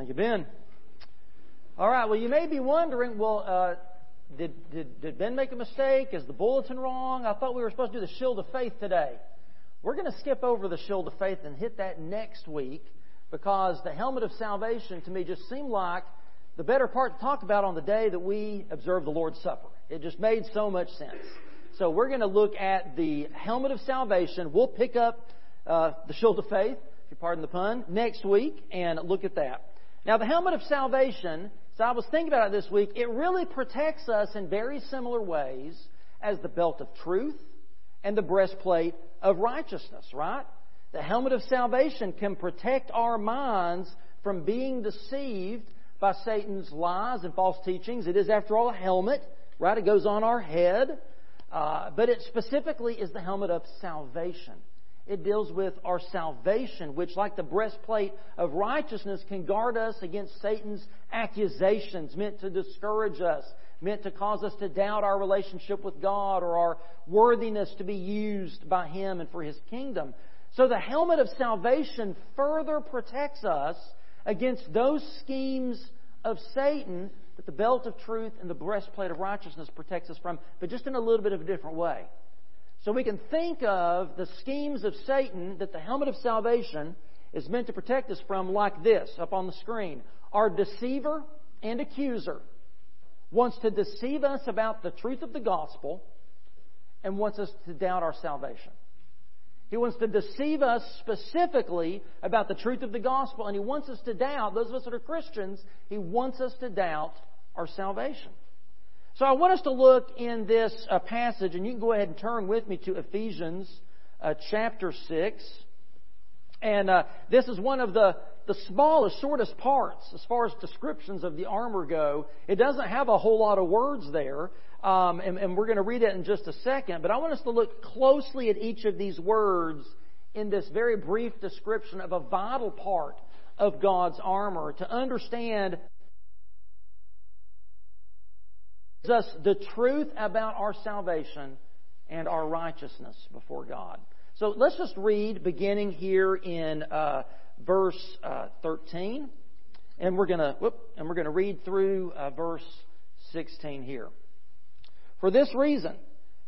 Thank you, Ben. All right, well, you may be wondering, well, uh, did, did, did Ben make a mistake? Is the bulletin wrong? I thought we were supposed to do the shield of faith today. We're going to skip over the shield of faith and hit that next week because the helmet of salvation to me just seemed like the better part to talk about on the day that we observe the Lord's Supper. It just made so much sense. So we're going to look at the helmet of salvation. We'll pick up uh, the shield of faith, if you pardon the pun, next week and look at that. Now, the helmet of salvation, so I was thinking about it this week, it really protects us in very similar ways as the belt of truth and the breastplate of righteousness, right? The helmet of salvation can protect our minds from being deceived by Satan's lies and false teachings. It is, after all, a helmet, right? It goes on our head. Uh, but it specifically is the helmet of salvation. It deals with our salvation, which, like the breastplate of righteousness, can guard us against Satan's accusations meant to discourage us, meant to cause us to doubt our relationship with God or our worthiness to be used by Him and for His kingdom. So the helmet of salvation further protects us against those schemes of Satan that the belt of truth and the breastplate of righteousness protects us from, but just in a little bit of a different way. So we can think of the schemes of Satan that the helmet of salvation is meant to protect us from like this up on the screen. Our deceiver and accuser wants to deceive us about the truth of the gospel and wants us to doubt our salvation. He wants to deceive us specifically about the truth of the gospel, and he wants us to doubt, those of us that are Christians, he wants us to doubt our salvation. So I want us to look in this uh, passage, and you can go ahead and turn with me to Ephesians uh, chapter 6. And uh, this is one of the, the smallest, shortest parts as far as descriptions of the armor go. It doesn't have a whole lot of words there, um, and, and we're going to read it in just a second. But I want us to look closely at each of these words in this very brief description of a vital part of God's armor to understand us the truth about our salvation and our righteousness before God. So let's just read beginning here in uh, verse uh, 13, and we're gonna and we're gonna read through uh, verse 16 here. For this reason,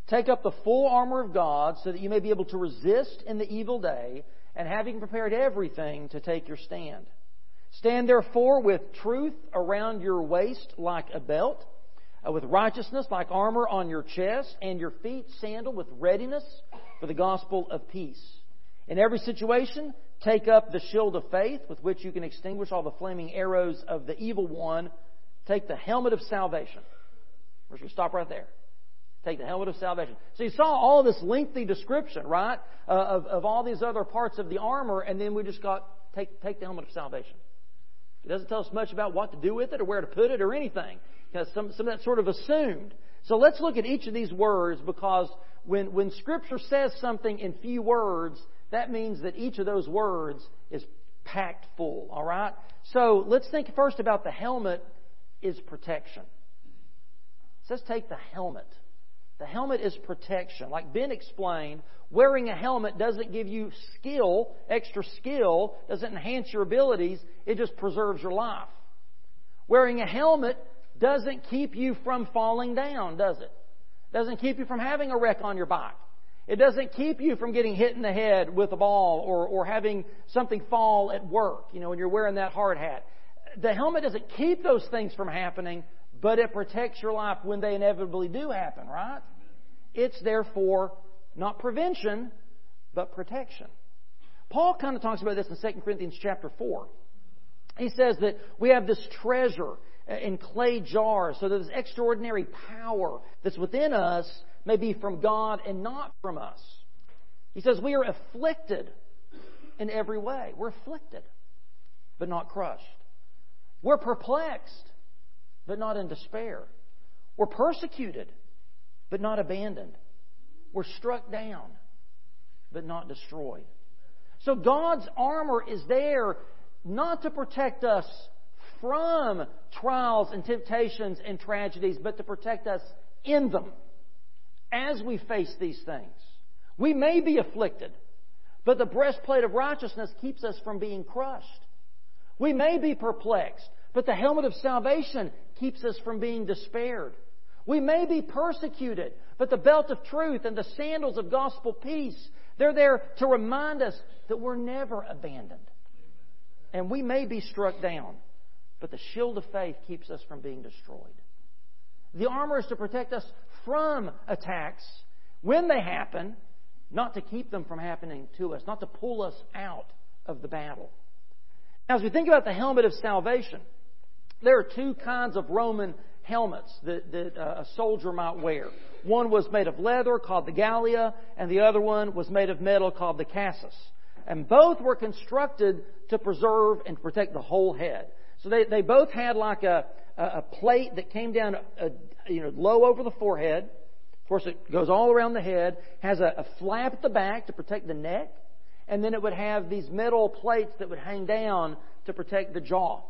take up the full armor of God so that you may be able to resist in the evil day, and having prepared everything to take your stand. Stand therefore with truth around your waist like a belt, with righteousness like armor on your chest, and your feet sandaled with readiness for the gospel of peace. In every situation, take up the shield of faith with which you can extinguish all the flaming arrows of the evil one. Take the helmet of salvation. We're going to stop right there. Take the helmet of salvation. So you saw all this lengthy description, right, uh, of, of all these other parts of the armor, and then we just got take, take the helmet of salvation. It doesn't tell us much about what to do with it or where to put it or anything. Because some, some of that sort of assumed. So let's look at each of these words because when, when Scripture says something in few words, that means that each of those words is packed full. All right? So let's think first about the helmet is protection. It says take the helmet. The helmet is protection. Like Ben explained, wearing a helmet doesn't give you skill, extra skill, doesn't enhance your abilities, it just preserves your life. Wearing a helmet doesn't keep you from falling down, does it? Doesn't keep you from having a wreck on your bike. It doesn't keep you from getting hit in the head with a ball or, or having something fall at work, you know, when you're wearing that hard hat. The helmet doesn't keep those things from happening, but it protects your life when they inevitably do happen, right? It's therefore not prevention, but protection. Paul kind of talks about this in 2 Corinthians chapter 4. He says that we have this treasure Uh, in clay jars so that this extraordinary power that's within us may be from God and not from us. He says we are afflicted in every way. We're afflicted, but not crushed. We're perplexed, but not in despair. We're persecuted, but not abandoned. We're struck down, but not destroyed. So God's armor is there not to protect us from trials and temptations and tragedies, but to protect us in them as we face these things. We may be afflicted, but the breastplate of righteousness keeps us from being crushed. We may be perplexed, but the helmet of salvation keeps us from being despaired. We may be persecuted, but the belt of truth and the sandals of gospel peace, they're there to remind us that we're never abandoned. And we may be struck down, but the shield of faith keeps us from being destroyed. The armor is to protect us from attacks when they happen, not to keep them from happening to us, not to pull us out of the battle. Now, as we think about the helmet of salvation, there are two kinds of Roman helmets that, that uh, a soldier might wear. One was made of leather called the galea, and the other one was made of metal called the Cassis. And both were constructed to preserve and protect the whole head. So they, they both had like a, a plate that came down a, you know, low over the forehead. Of course, it goes all around the head, has a, a flap at the back to protect the neck, and then it would have these metal plates that would hang down to protect the jaw.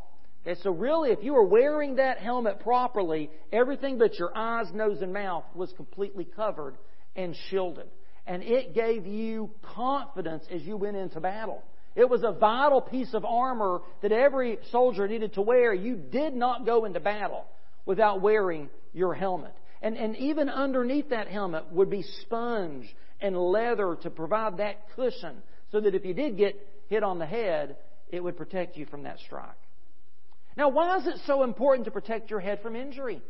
Okay, so really, if you were wearing that helmet properly, everything but your eyes, nose, and mouth was completely covered and shielded. And it gave you confidence as you went into battle. It was a vital piece of armor that every soldier needed to wear. You did not go into battle without wearing your helmet. And, and even underneath that helmet would be sponge and leather to provide that cushion so that if you did get hit on the head, it would protect you from that strike. Now, why is it so important to protect your head from injury?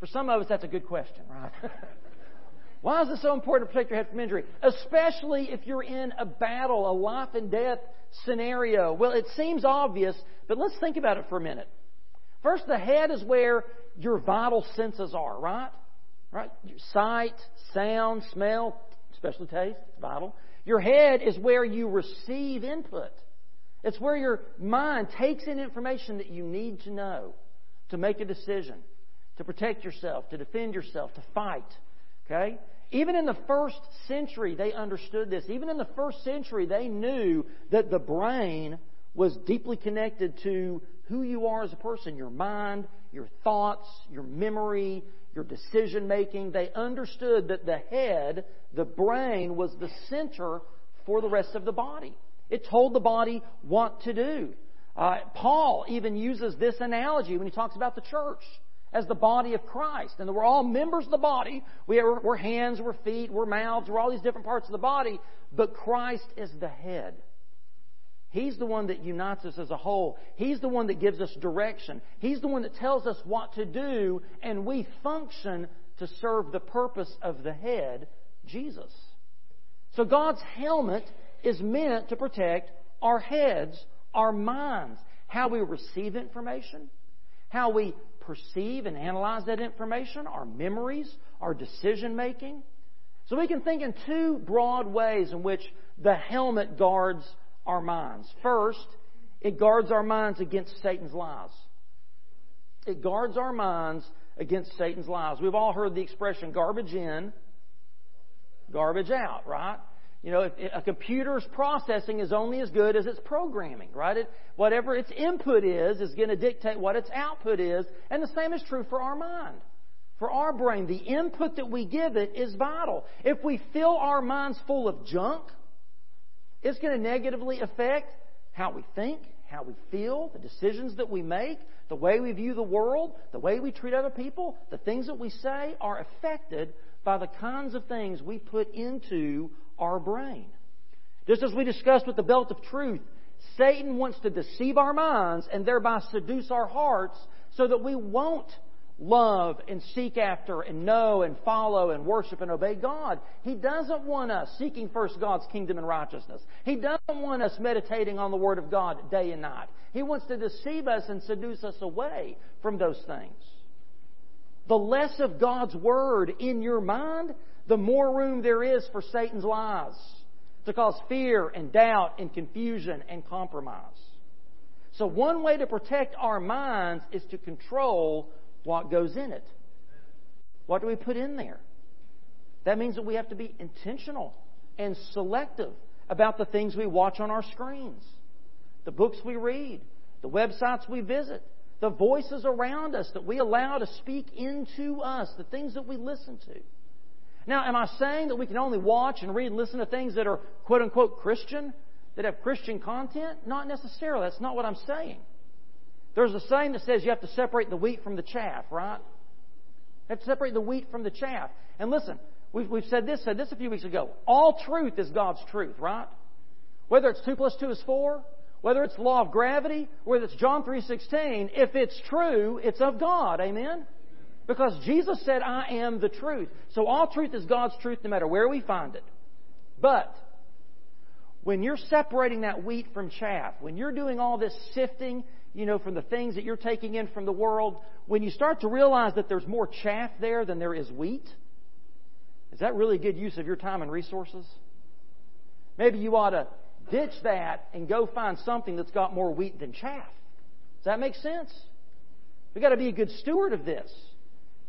For some of us, that's a good question, right? why is it so important to protect your head from injury? Especially if you're in a battle, a life and death scenario. Well, it seems obvious, but let's think about it for a minute. First, the head is where your vital senses are, right? Right? Sight, sound, smell, especially taste, vital. Your head is where you receive input. It's where your mind takes in information that you need to know to make a decision, to protect yourself, to defend yourself, to fight. Okay? Even in the first century, they understood this. Even in the first century, they knew that the brain was deeply connected to who you are as a person your mind, your thoughts, your memory, your decision making. They understood that the head, the brain, was the center for the rest of the body. It told the body what to do. Uh, Paul even uses this analogy when he talks about the church as the body of Christ. And we're all members of the body. We are, we're hands, we're feet, we're mouths, we're all these different parts of the body. But Christ is the head. He's the one that unites us as a whole. He's the one that gives us direction. He's the one that tells us what to do, and we function to serve the purpose of the head, Jesus. So God's helmet is meant to protect our heads, our minds, how we receive information, how we perceive and analyze that information, our memories, our decision making. So we can think in two broad ways in which the helmet guards our minds. First, it guards our minds against Satan's lies. It guards our minds against Satan's lies. We've all heard the expression garbage in, garbage out, right? You know, a computer's processing is only as good as its programming, right? It, whatever its input is, is going to dictate what its output is. And the same is true for our mind. For our brain, the input that we give it is vital. If we fill our minds full of junk, it's going to negatively affect how we think, how we feel, the decisions that we make, the way we view the world, the way we treat other people, the things that we say are affected by the kinds of things we put into our brain. Just as we discussed with the belt of truth, Satan wants to deceive our minds and thereby seduce our hearts so that we won't love and seek after and know and follow and worship and obey God. He doesn't want us seeking first God's kingdom and righteousness. He doesn't want us meditating on the Word of God day and night. He wants to deceive us and seduce us away from those things. The less of God's Word in your mind, the more room there is for Satan's lies to cause fear and doubt and confusion and compromise. So, one way to protect our minds is to control what goes in it. What do we put in there? That means that we have to be intentional and selective about the things we watch on our screens, the books we read, the websites we visit, the voices around us that we allow to speak into us, the things that we listen to. Now, am I saying that we can only watch and read and listen to things that are quote unquote Christian? that have Christian content? Not necessarily. That's not what I'm saying. There's a saying that says you have to separate the wheat from the chaff, right? You have to separate the wheat from the chaff. And listen, we've, we've said this, said this a few weeks ago. All truth is God's truth, right? Whether it's 2 plus 2 is 4, whether it's law of gravity, whether it's John 3.16, if it's true, it's of God. Amen? Because Jesus said, I am the truth. So all truth is God's truth no matter where we find it. But when you're separating that wheat from chaff, when you're doing all this sifting, you know, from the things that you're taking in from the world, when you start to realize that there's more chaff there than there is wheat, is that really good use of your time and resources? Maybe you ought to ditch that and go find something that's got more wheat than chaff. Does that make sense? We've got to be a good steward of this.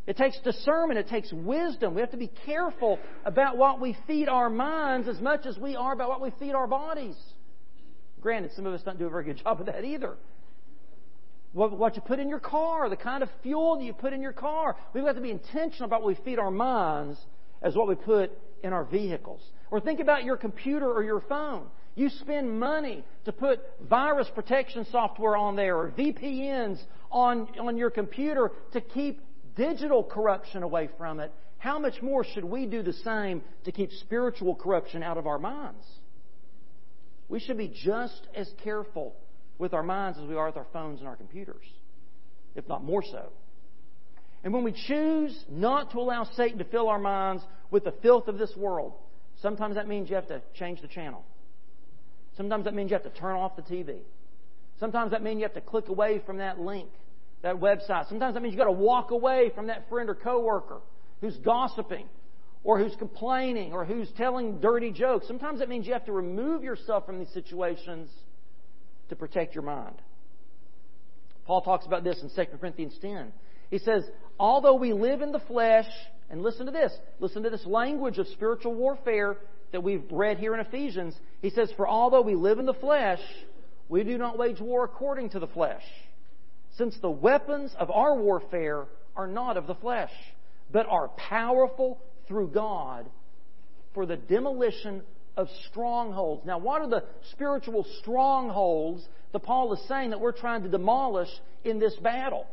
It takes discernment. It takes wisdom. We have to be careful about what we feed our minds as much as we are about what we feed our bodies. Granted, some of us don't do a very good job of that either. What, what you put in your car, the kind of fuel that you put in your car. We've got to be intentional about what we feed our minds as what we put in our vehicles. Or think about your computer or your phone. You spend money to put virus protection software on there or VPNs on, on your computer to keep digital corruption away from it, how much more should we do the same to keep spiritual corruption out of our minds? We should be just as careful with our minds as we are with our phones and our computers, if not more so. And when we choose not to allow Satan to fill our minds with the filth of this world, sometimes that means you have to change the channel. Sometimes that means you have to turn off the TV. Sometimes that means you have to click away from that link that website. Sometimes that means you've got to walk away from that friend or coworker who's gossiping or who's complaining or who's telling dirty jokes. Sometimes that means you have to remove yourself from these situations to protect your mind. Paul talks about this in 2 Corinthians 10. He says, Although we live in the flesh, and listen to this, listen to this language of spiritual warfare that we've read here in Ephesians. He says, For although we live in the flesh, we do not wage war according to the flesh since the weapons of our warfare are not of the flesh, but are powerful through God for the demolition of strongholds. Now, what are the spiritual strongholds that Paul is saying that we're trying to demolish in this battle?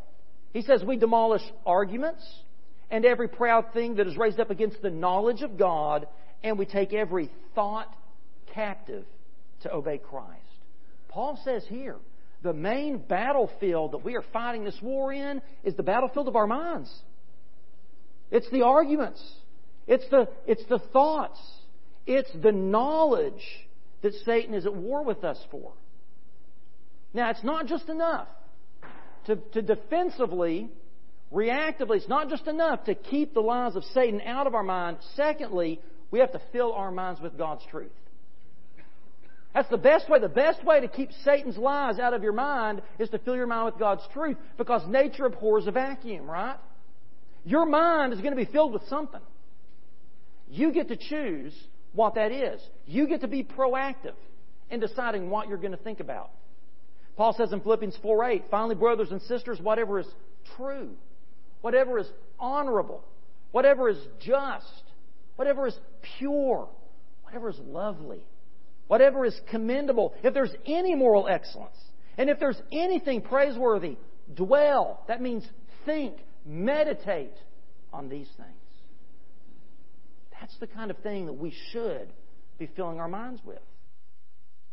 He says we demolish arguments and every proud thing that is raised up against the knowledge of God, and we take every thought captive to obey Christ. Paul says here, the main battlefield that we are fighting this war in is the battlefield of our minds. It's the arguments. It's the, it's the thoughts. It's the knowledge that Satan is at war with us for. Now, it's not just enough to, to defensively, reactively, it's not just enough to keep the lies of Satan out of our mind. Secondly, we have to fill our minds with God's truth. That's the best way. The best way to keep Satan's lies out of your mind is to fill your mind with God's truth because nature abhors a vacuum, right? Your mind is going to be filled with something. You get to choose what that is. You get to be proactive in deciding what you're going to think about. Paul says in Philippians 4 8, finally, brothers and sisters, whatever is true, whatever is honorable, whatever is just, whatever is pure, whatever is lovely whatever is commendable, if there's any moral excellence, and if there's anything praiseworthy, dwell. That means think, meditate on these things. That's the kind of thing that we should be filling our minds with.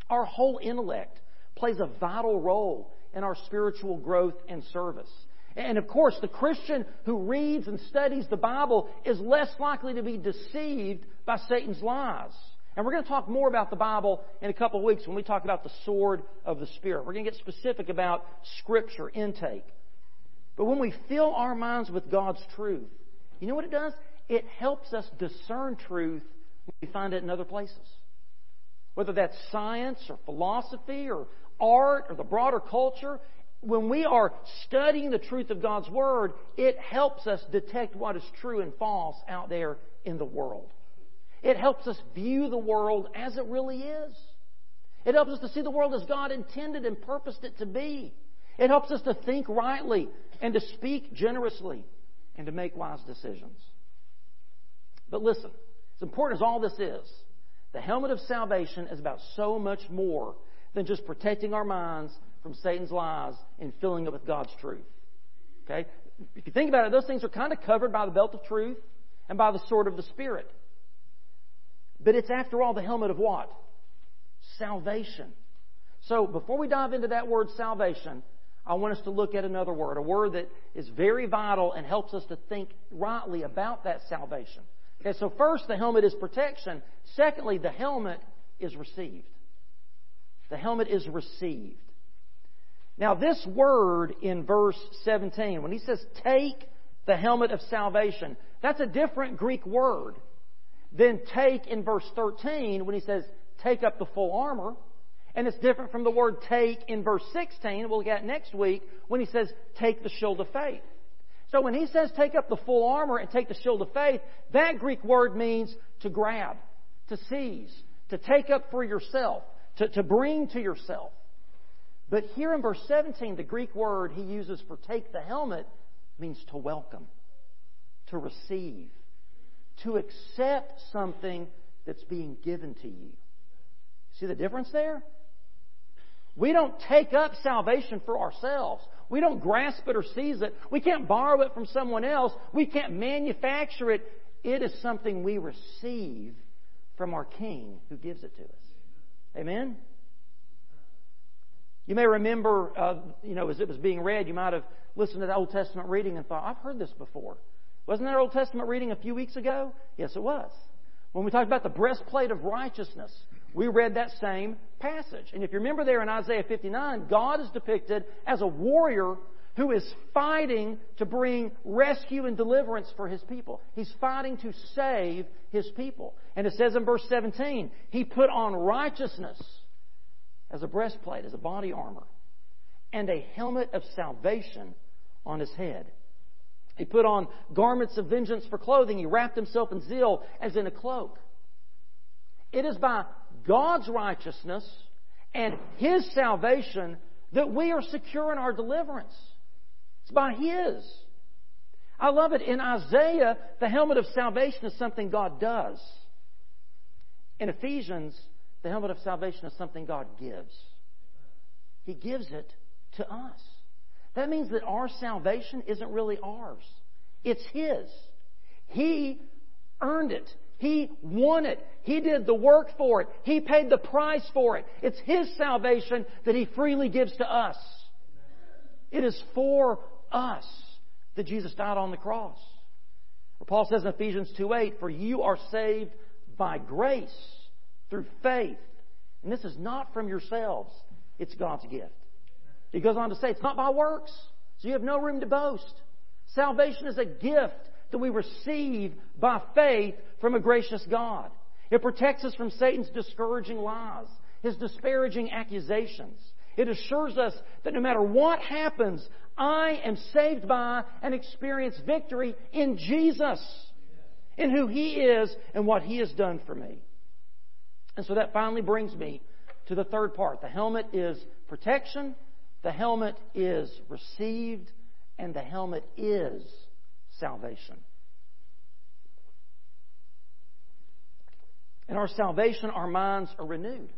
Our whole intellect plays a vital role in our spiritual growth and service. And of course, the Christian who reads and studies the Bible is less likely to be deceived by Satan's lies. And we're going to talk more about the Bible in a couple of weeks when we talk about the sword of the Spirit. We're going to get specific about Scripture intake. But when we fill our minds with God's truth, you know what it does? It helps us discern truth when we find it in other places. Whether that's science or philosophy or art or the broader culture, when we are studying the truth of God's Word, it helps us detect what is true and false out there in the world. It helps us view the world as it really is. It helps us to see the world as God intended and purposed it to be. It helps us to think rightly and to speak generously and to make wise decisions. But listen, as important as all this is, The helmet of salvation is about so much more than just protecting our minds from Satan's lies and filling it with God's truth. Okay? If you think about it, those things are kind of covered by the belt of truth and by the sword of the Spirit. But it's after all the helmet of what? Salvation. So before we dive into that word salvation, I want us to look at another word, a word that is very vital and helps us to think rightly about that salvation. Okay, so first the helmet is protection. Secondly, the helmet is received. The helmet is received. Now, this word in verse 17, when he says take the helmet of salvation, that's a different Greek word than take in verse 13 when he says take up the full armor. And it's different from the word take in verse 16, we'll get next week, when he says take the shield of faith. So when he says take up the full armor and take the shield of faith, that Greek word means to grab, to seize, to take up for yourself, to, to bring to yourself. But here in verse 17, the Greek word he uses for take the helmet means to welcome, to receive, to accept something that's being given to you. See the difference there? We don't take up salvation for ourselves. We don't grasp it or seize it. We can't borrow it from someone else. We can't manufacture it. It is something we receive from our King who gives it to us. Amen? You may remember, uh, you know, as it was being read, you might have listened to the Old Testament reading and thought, I've heard this before. Wasn't that an Old Testament reading a few weeks ago? Yes, it was. When we talked about the breastplate of righteousness, we read that same passage. And if you remember there in Isaiah 59, God is depicted as a warrior who is fighting to bring rescue and deliverance for his people. He's fighting to save his people. And it says in verse 17, he put on righteousness as a breastplate, as a body armor, and a helmet of salvation on his head. He put on garments of vengeance for clothing. He wrapped himself in zeal as in a cloak. It is by God's righteousness and His salvation that we are secure in our deliverance. It's by His. I love it. In Isaiah, the helmet of salvation is something God does. In Ephesians, the helmet of salvation is something God gives. He gives it to us. That means that our salvation isn't really ours, it's His. He earned it. He won it. He did the work for it. He paid the price for it. It's His salvation that He freely gives to us. It is for us that Jesus died on the cross. Paul says in Ephesians 2 8, For you are saved by grace through faith. And this is not from yourselves, it's God's gift. He goes on to say, It's not by works, so you have no room to boast. Salvation is a gift that we receive by faith from a gracious God. It protects us from Satan's discouraging lies, his disparaging accusations. It assures us that no matter what happens, I am saved by and experience victory in Jesus, in who He is and what He has done for me. And so that finally brings me to the third part. The helmet is protection, the helmet is received, and the helmet is salvation. In our salvation, our minds are renewed.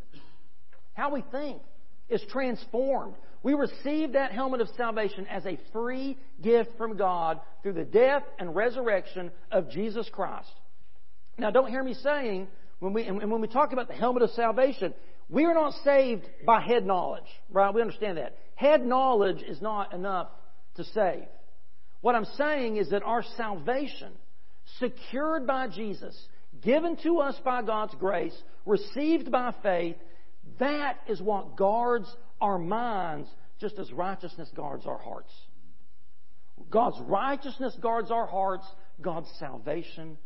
How we think is transformed. We receive that helmet of salvation as a free gift from God through the death and resurrection of Jesus Christ. Now, don't hear me saying, when we, and when we talk about the helmet of salvation, we are not saved by head knowledge, right? We understand that. Head knowledge is not enough to save. What I'm saying is that our salvation, secured by Jesus, given to us by God's grace, received by faith, that is what guards our minds just as righteousness guards our hearts. God's righteousness guards our hearts, God's salvation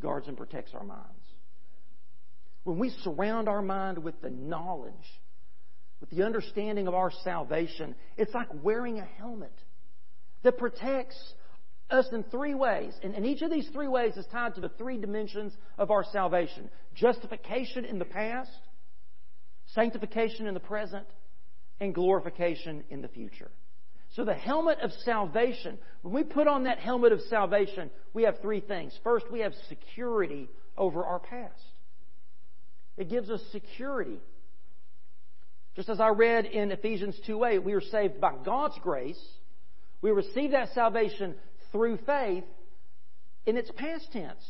guards and protects our minds. When we surround our mind with the knowledge, with the understanding of our salvation, it's like wearing a helmet that protects us in three ways. And, and each of these three ways is tied to the three dimensions of our salvation justification in the past, sanctification in the present, and glorification in the future. So, the helmet of salvation, when we put on that helmet of salvation, we have three things. First, we have security over our past. It gives us security. Just as I read in Ephesians 2:8, we are saved by God's grace. We receive that salvation through faith in its past tense.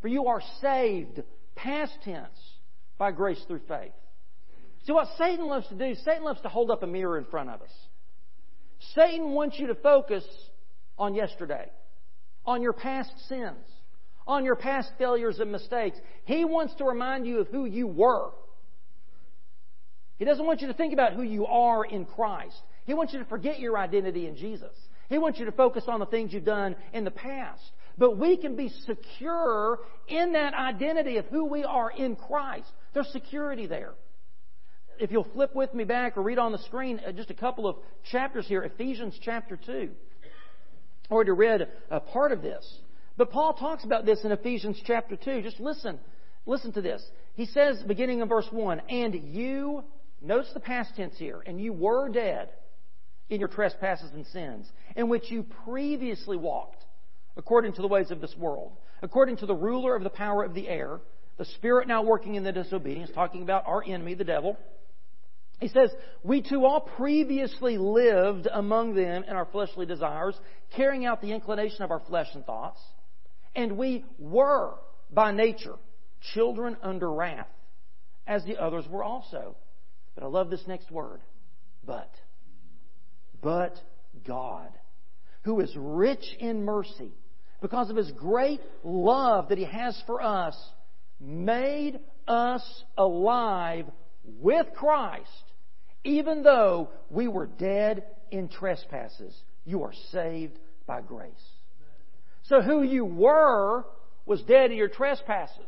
For you are saved, past tense, by grace through faith. See, what Satan loves to do, Satan loves to hold up a mirror in front of us. Satan wants you to focus on yesterday, on your past sins, on your past failures and mistakes. He wants to remind you of who you were. He doesn't want you to think about who you are in Christ. He wants you to forget your identity in Jesus. He wants you to focus on the things you've done in the past. But we can be secure in that identity of who we are in Christ. There's security there. If you'll flip with me back or read on the screen uh, just a couple of chapters here, Ephesians chapter 2. I already read a part of this. But Paul talks about this in Ephesians chapter 2. Just listen. Listen to this. He says, beginning in verse 1, And you, notice the past tense here, and you were dead in your trespasses and sins, in which you previously walked, according to the ways of this world, according to the ruler of the power of the air, the spirit now working in the disobedience, talking about our enemy, the devil. He says, We too all previously lived among them in our fleshly desires, carrying out the inclination of our flesh and thoughts. And we were, by nature, children under wrath, as the others were also. But I love this next word. But. But God, who is rich in mercy, because of his great love that he has for us, made us alive with Christ, even though we were dead in trespasses. You are saved by grace. So who you were was dead in your trespasses.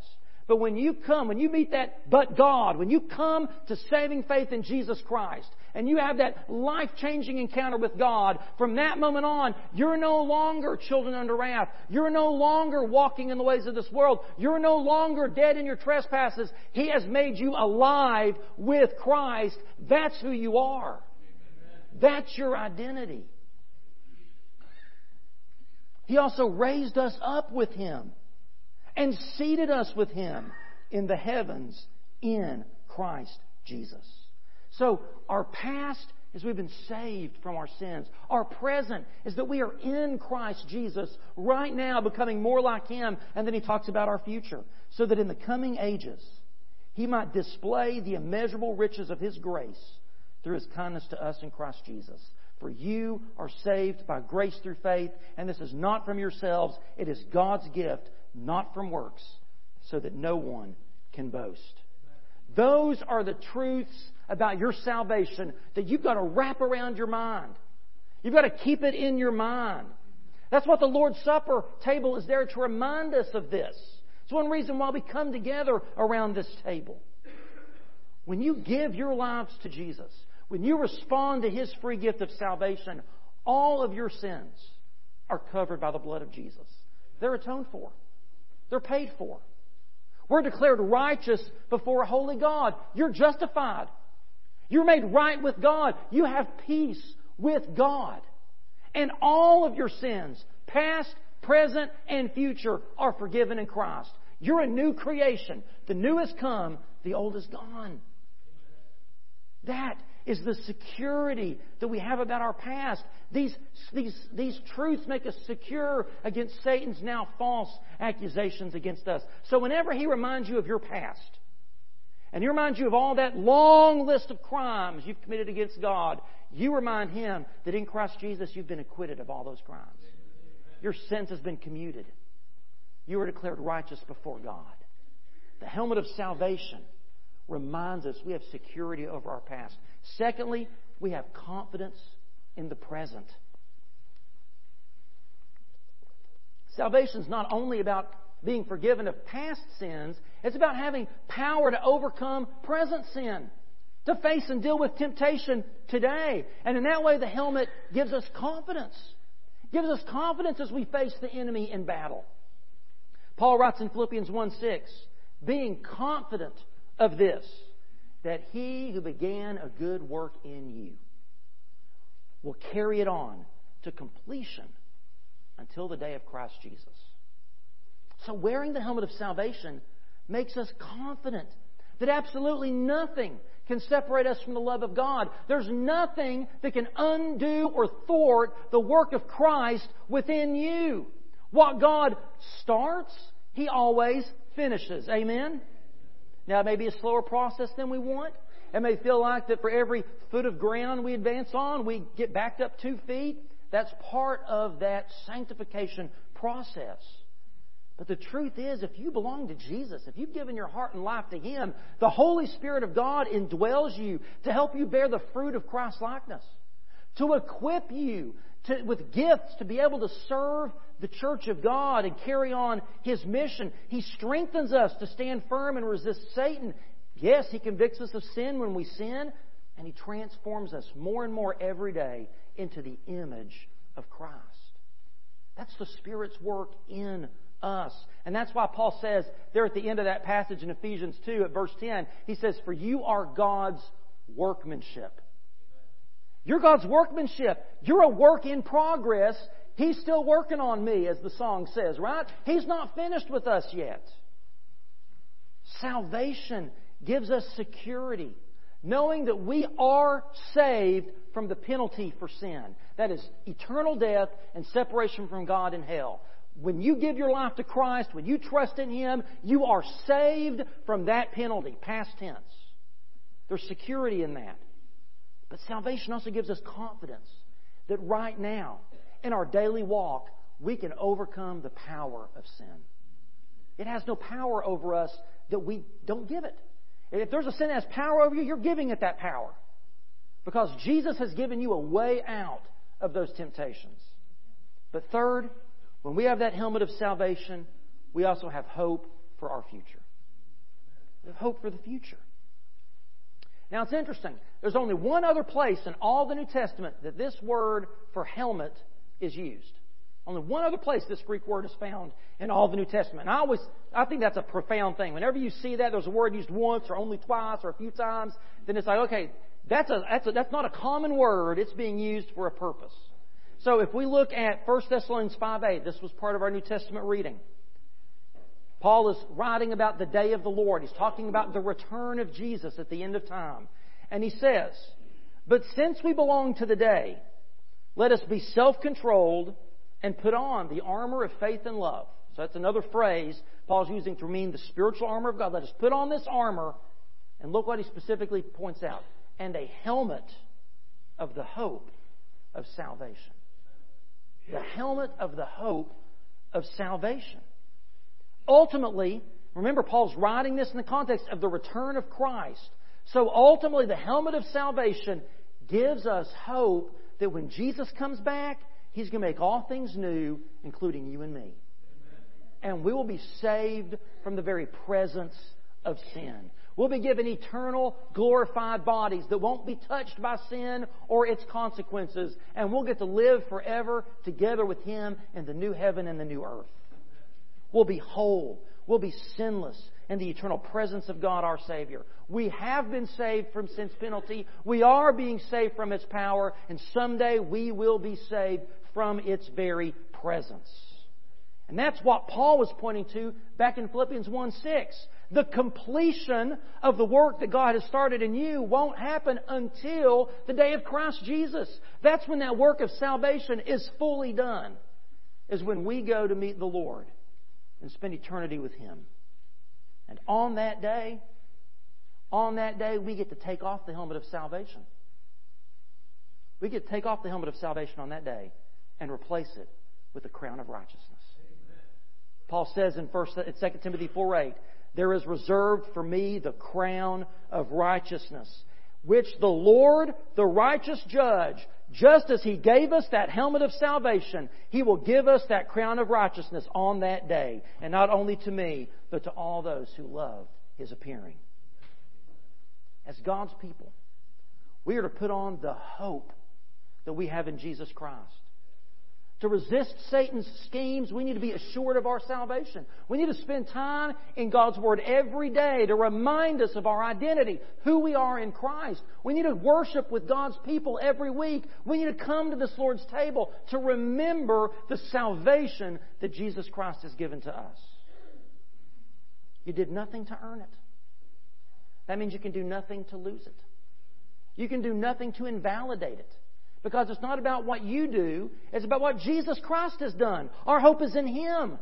But when you come, when you meet that but God, when you come to saving faith in Jesus Christ, and you have that life changing encounter with God, from that moment on, you're no longer children under wrath. You're no longer walking in the ways of this world. You're no longer dead in your trespasses. He has made you alive with Christ. That's who you are. That's your identity. He also raised us up with Him and seated us with Him in the heavens in Christ Jesus. So, our past is we've been saved from our sins. Our present is that we are in Christ Jesus right now, becoming more like Him. And then He talks about our future. So that in the coming ages, He might display the immeasurable riches of His grace through His kindness to us in Christ Jesus. For you are saved by grace through faith, and this is not from yourselves, it is God's gift, not from works, so that no one can boast. Those are the truths about your salvation that you've got to wrap around your mind. You've got to keep it in your mind. That's what the Lord's Supper table is there to remind us of this. It's one reason why we come together around this table. When you give your lives to Jesus, when you respond to His free gift of salvation, all of your sins are covered by the blood of Jesus. They're atoned for. They're paid for. We're declared righteous before a holy God. You're justified. You're made right with God. You have peace with God. And all of your sins, past, present, and future, are forgiven in Christ. You're a new creation. The new has come, the old is gone. That is the security that we have about our past. These, these, these truths make us secure against Satan's now false accusations against us. So whenever he reminds you of your past, and he reminds you of all that long list of crimes you've committed against God, you remind him that in Christ Jesus you've been acquitted of all those crimes. Your sins has been commuted. You are declared righteous before God. The helmet of salvation reminds us we have security over our past. Secondly, we have confidence in the present. Salvation is not only about being forgiven of past sins, it's about having power to overcome present sin, to face and deal with temptation today. And in that way, the helmet gives us confidence. Gives us confidence as we face the enemy in battle. Paul writes in Philippians 1 6, being confident of this, that he who began a good work in you will carry it on to completion until the day of Christ Jesus. So, wearing the helmet of salvation makes us confident that absolutely nothing can separate us from the love of God. There's nothing that can undo or thwart the work of Christ within you. What God starts, He always finishes. Amen? Now, it may be a slower process than we want. It may feel like that for every foot of ground we advance on, we get backed up two feet. That's part of that sanctification process. But the truth is, if you belong to Jesus, if you've given your heart and life to Him, the Holy Spirit of God indwells you to help you bear the fruit of Christ likeness, to equip you to, with gifts to be able to serve the church of God and carry on His mission. He strengthens us to stand firm and resist Satan. Yes, He convicts us of sin when we sin, and He transforms us more and more every day into the image of Christ. That's the Spirit's work in us. And that's why Paul says there at the end of that passage in Ephesians 2 at verse 10, he says, For you are God's workmanship. You're God's workmanship. You're a work in progress. He's still working on me, as the song says, right? He's not finished with us yet. Salvation gives us security, knowing that we are saved from the penalty for sin. That is eternal death and separation from God in hell. When you give your life to Christ, when you trust in Him, you are saved from that penalty, past tense. There's security in that. But salvation also gives us confidence that right now, in our daily walk, we can overcome the power of sin. It has no power over us that we don't give it. If there's a sin that has power over you, you're giving it that power. Because Jesus has given you a way out of those temptations. But third, when we have that helmet of salvation, we also have hope for our future. We have hope for the future. Now it's interesting. There's only one other place in all the New Testament that this word for helmet is used. Only one other place this Greek word is found in all the New Testament. And I always, I think that's a profound thing. Whenever you see that, there's a word used once or only twice or a few times, then it's like, okay, that's a, that's a, that's not a common word. It's being used for a purpose. So if we look at 1 Thessalonians 5.8, this was part of our New Testament reading. Paul is writing about the day of the Lord. He's talking about the return of Jesus at the end of time. And he says, But since we belong to the day, let us be self-controlled and put on the armor of faith and love. So that's another phrase Paul's using to mean the spiritual armor of God. Let us put on this armor, and look what he specifically points out, and a helmet of the hope of salvation the helmet of the hope of salvation. Ultimately, remember, Paul's writing this in the context of the return of Christ. So ultimately, the helmet of salvation gives us hope that when Jesus comes back, He's going to make all things new, including you and me. And we will be saved from the very presence of sin. We'll be given eternal, glorified bodies that won't be touched by sin or its consequences, and we'll get to live forever together with Him in the new heaven and the new earth. We'll be whole. We'll be sinless in the eternal presence of God our Savior. We have been saved from sin's penalty. We are being saved from its power, and someday we will be saved from its very presence. And that's what Paul was pointing to back in Philippians 1 6. The completion of the work that God has started in you won't happen until the day of Christ Jesus. That's when that work of salvation is fully done, is when we go to meet the Lord and spend eternity with Him. And on that day, on that day, we get to take off the helmet of salvation. We get to take off the helmet of salvation on that day and replace it with the crown of righteousness. Paul says in 1 2 Timothy 4 8, there is reserved for me the crown of righteousness, which the Lord, the righteous judge, just as He gave us that helmet of salvation, He will give us that crown of righteousness on that day. And not only to me, but to all those who love His appearing. As God's people, we are to put on the hope that we have in Jesus Christ. To resist Satan's schemes, we need to be assured of our salvation. We need to spend time in God's Word every day to remind us of our identity, who we are in Christ. We need to worship with God's people every week. We need to come to this Lord's table to remember the salvation that Jesus Christ has given to us. You did nothing to earn it. that means you can do nothing to lose it. You can do nothing to invalidate it. Because it's not about what you do, it's about what Jesus Christ has done. Our hope is in Him.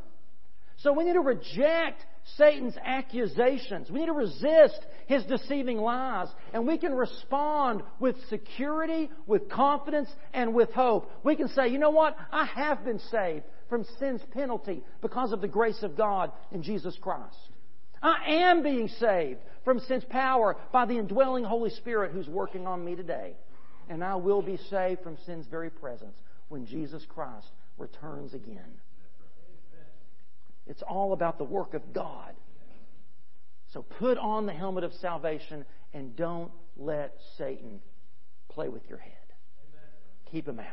So we need to reject Satan's accusations. We need to resist his deceiving lies. And we can respond with security, with confidence, and with hope. We can say, you know what? I have been saved from sin's penalty because of the grace of God in Jesus Christ. I am being saved from sin's power by the indwelling Holy Spirit who's working on me today. And I will be saved from sin's very presence when Jesus Christ returns again. It's all about the work of God. So put on the helmet of salvation and don't let Satan play with your head. Keep him out.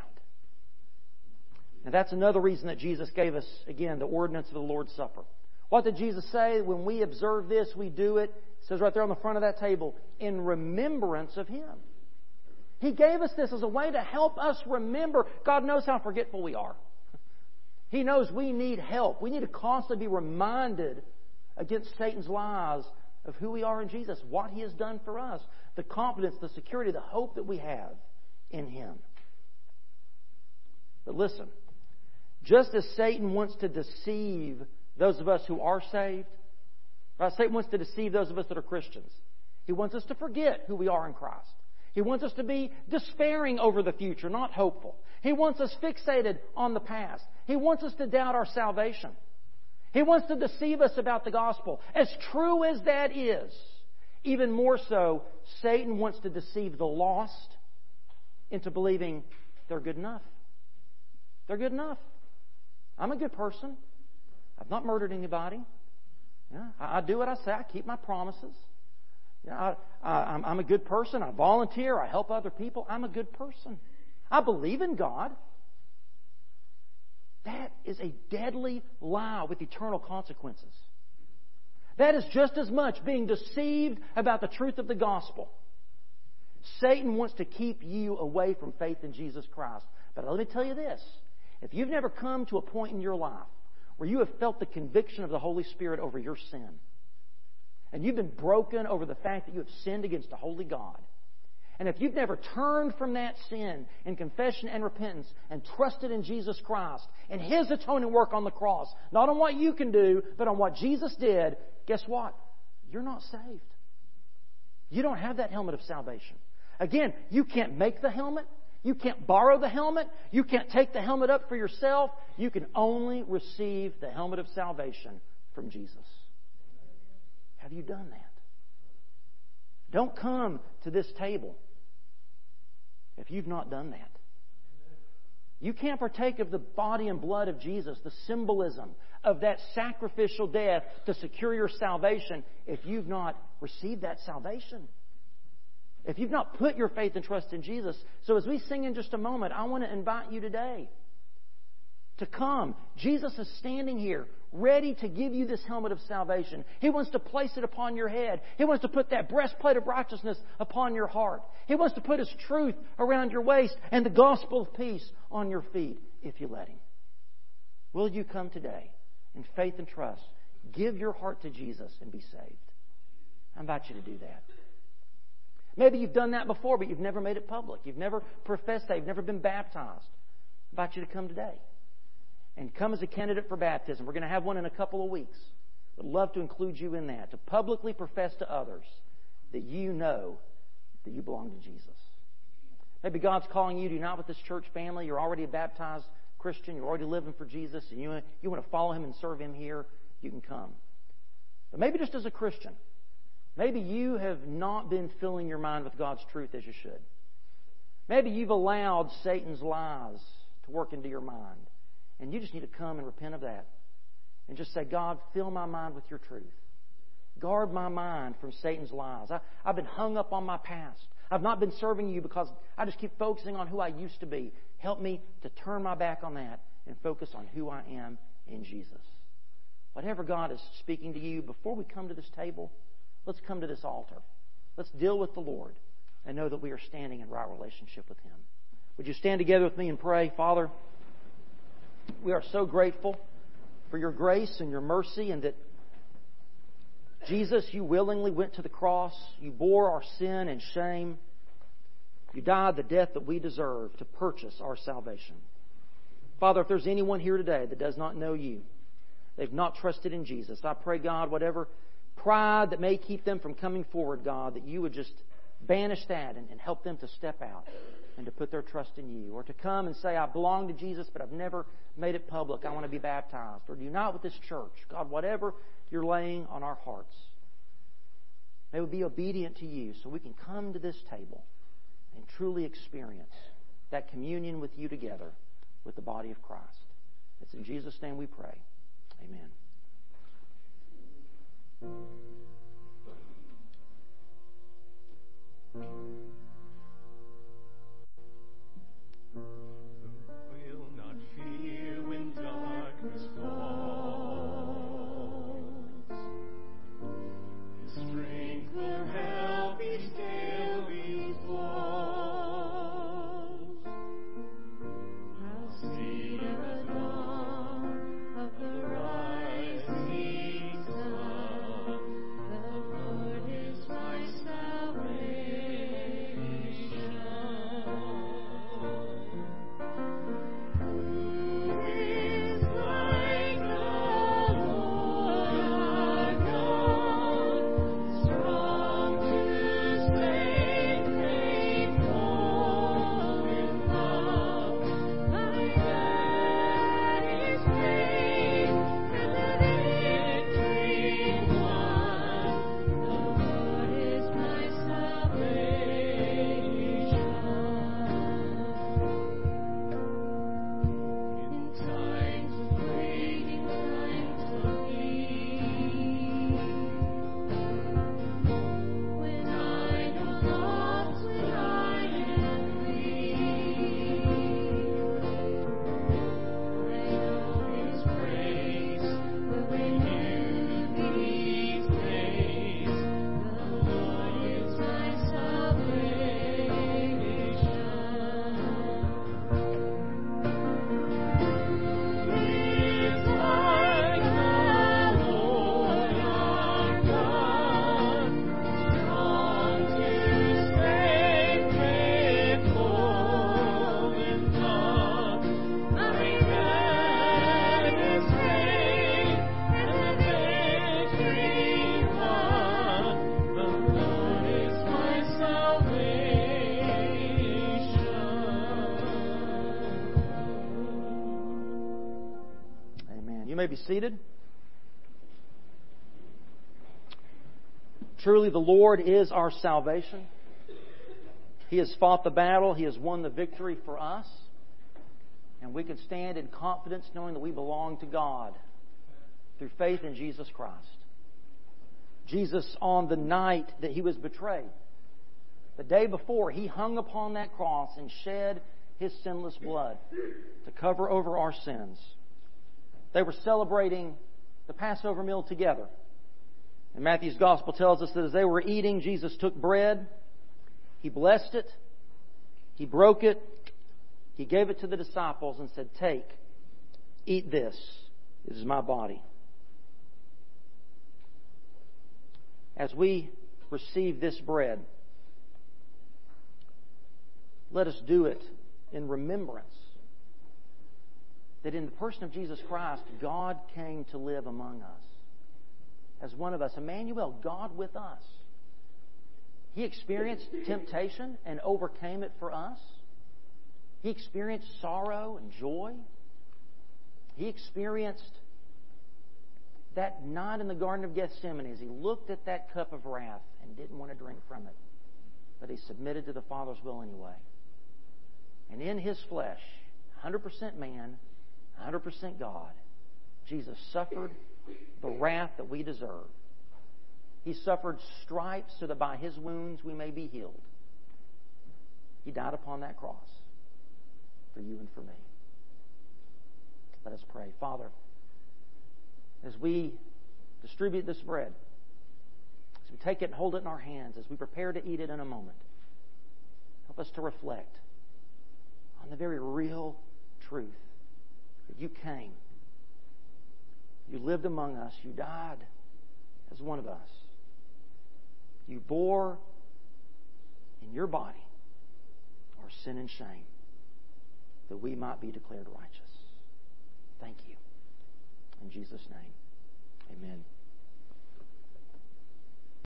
Now that's another reason that Jesus gave us, again, the ordinance of the Lord's Supper. What did Jesus say? When we observe this, we do it. It says right there on the front of that table, in remembrance of Him. He gave us this as a way to help us remember. God knows how forgetful we are. He knows we need help. We need to constantly be reminded against Satan's lies of who we are in Jesus, what He has done for us, the confidence, the security, the hope that we have in Him. But listen, just as Satan wants to deceive those of us who are saved, right? Satan wants to deceive those of us that are Christians. He wants us to forget who we are in Christ. He wants us to be despairing over the future, not hopeful. He wants us fixated on the past. He wants us to doubt our salvation. He wants to deceive us about the gospel. As true as that is, even more so, Satan wants to deceive the lost into believing they're good enough. They're good enough. I'm a good person. I've not murdered anybody. Yeah, I, I do what I say. I keep my promises. Yeah, I, am a good person. I volunteer. I help other people. I'm a good person. I believe in God. That is a deadly lie with eternal consequences. That is just as much being deceived about the truth of the gospel. Satan wants to keep you away from faith in Jesus Christ. But let me tell you this if you've never come to a point in your life where you have felt the conviction of the Holy Spirit over your sin, and you've been broken over the fact that you have sinned against a holy God, and if you've never turned from that sin in confession and repentance and trusted in Jesus Christ and His atoning work on the cross, not on what you can do, but on what Jesus did, guess what? You're not saved. You don't have that helmet of salvation. Again, you can't make the helmet. You can't borrow the helmet. You can't take the helmet up for yourself. You can only receive the helmet of salvation from Jesus. Have you done that? Don't come to this table if you've not done that. You can't partake of the body and blood of Jesus, the symbolism of that sacrificial death to secure your salvation, if you've not received that salvation. If you've not put your faith and trust in Jesus. So as we sing in just a moment, I want to invite you today to come. Jesus is standing here ready to give you this helmet of salvation. He wants to place it upon your head. He wants to put that breastplate of righteousness upon your heart. He wants to put His truth around your waist and the gospel of peace on your feet if you let Him. Will you come today in faith and trust? Give your heart to Jesus and be saved. I invite you to do that. Maybe you've done that before, but you've never made it public. You've never professed that. You've never been baptized. I invite you to come today and come as a candidate for baptism. We're going to have one in a couple of weeks. Would love to include you in that, to publicly profess to others that you know that you belong to Jesus. Maybe God's calling you to unite with this church family. You're already a baptized Christian. You're already living for Jesus, and you, you want to follow Him and serve Him here. You can come. But maybe just as a Christian, maybe you have not been filling your mind with God's truth as you should. Maybe you've allowed Satan's lies to work into your mind. And you just need to come and repent of that. And just say, God, fill my mind with your truth. Guard my mind from Satan's lies. I, I've been hung up on my past. I've not been serving you because I just keep focusing on who I used to be. Help me to turn my back on that and focus on who I am in Jesus. Whatever God is speaking to you, before we come to this table, let's come to this altar. Let's deal with the Lord and know that we are standing in right relationship with Him. Would you stand together with me and pray? Father, we are so grateful for your grace and your mercy, and that Jesus, you willingly went to the cross. You bore our sin and shame. You died the death that we deserve to purchase our salvation. Father, if there's anyone here today that does not know you, they've not trusted in Jesus, I pray, God, whatever pride that may keep them from coming forward, God, that you would just banish that and, and help them to step out and to put their trust in you. Or to come and say, I belong to Jesus, but I've never made it public. I want to be baptized. Or not with this church. God, whatever you're laying on our hearts, may we be obedient to you so we can come to this table and truly experience that communion with you together with the body of Christ. It's in Jesus' name we pray. Amen. May be seated. Truly, the Lord is our salvation. He has fought the battle, He has won the victory for us. And we can stand in confidence knowing that we belong to God through faith in Jesus Christ. Jesus, on the night that He was betrayed, the day before, He hung upon that cross and shed His sinless blood to cover over our sins. They were celebrating the Passover meal together. And Matthew's gospel tells us that as they were eating, Jesus took bread, he blessed it, he broke it, he gave it to the disciples and said, Take, eat this. This is my body. As we receive this bread, let us do it in remembrance that in the person of Jesus Christ, God came to live among us as one of us. Emmanuel, God with us. He experienced temptation and overcame it for us. He experienced sorrow and joy. He experienced that night in the Garden of Gethsemane as he looked at that cup of wrath and didn't want to drink from it. But he submitted to the Father's will anyway. And in his flesh, 100% man, 100% God, Jesus suffered the wrath that we deserve. He suffered stripes so that by his wounds we may be healed. He died upon that cross for you and for me. Let us pray. Father, as we distribute this bread, as we take it and hold it in our hands, as we prepare to eat it in a moment, help us to reflect on the very real truth you came. You lived among us. You died as one of us. You bore in your body our sin and shame that we might be declared righteous. Thank you. In Jesus' name, amen.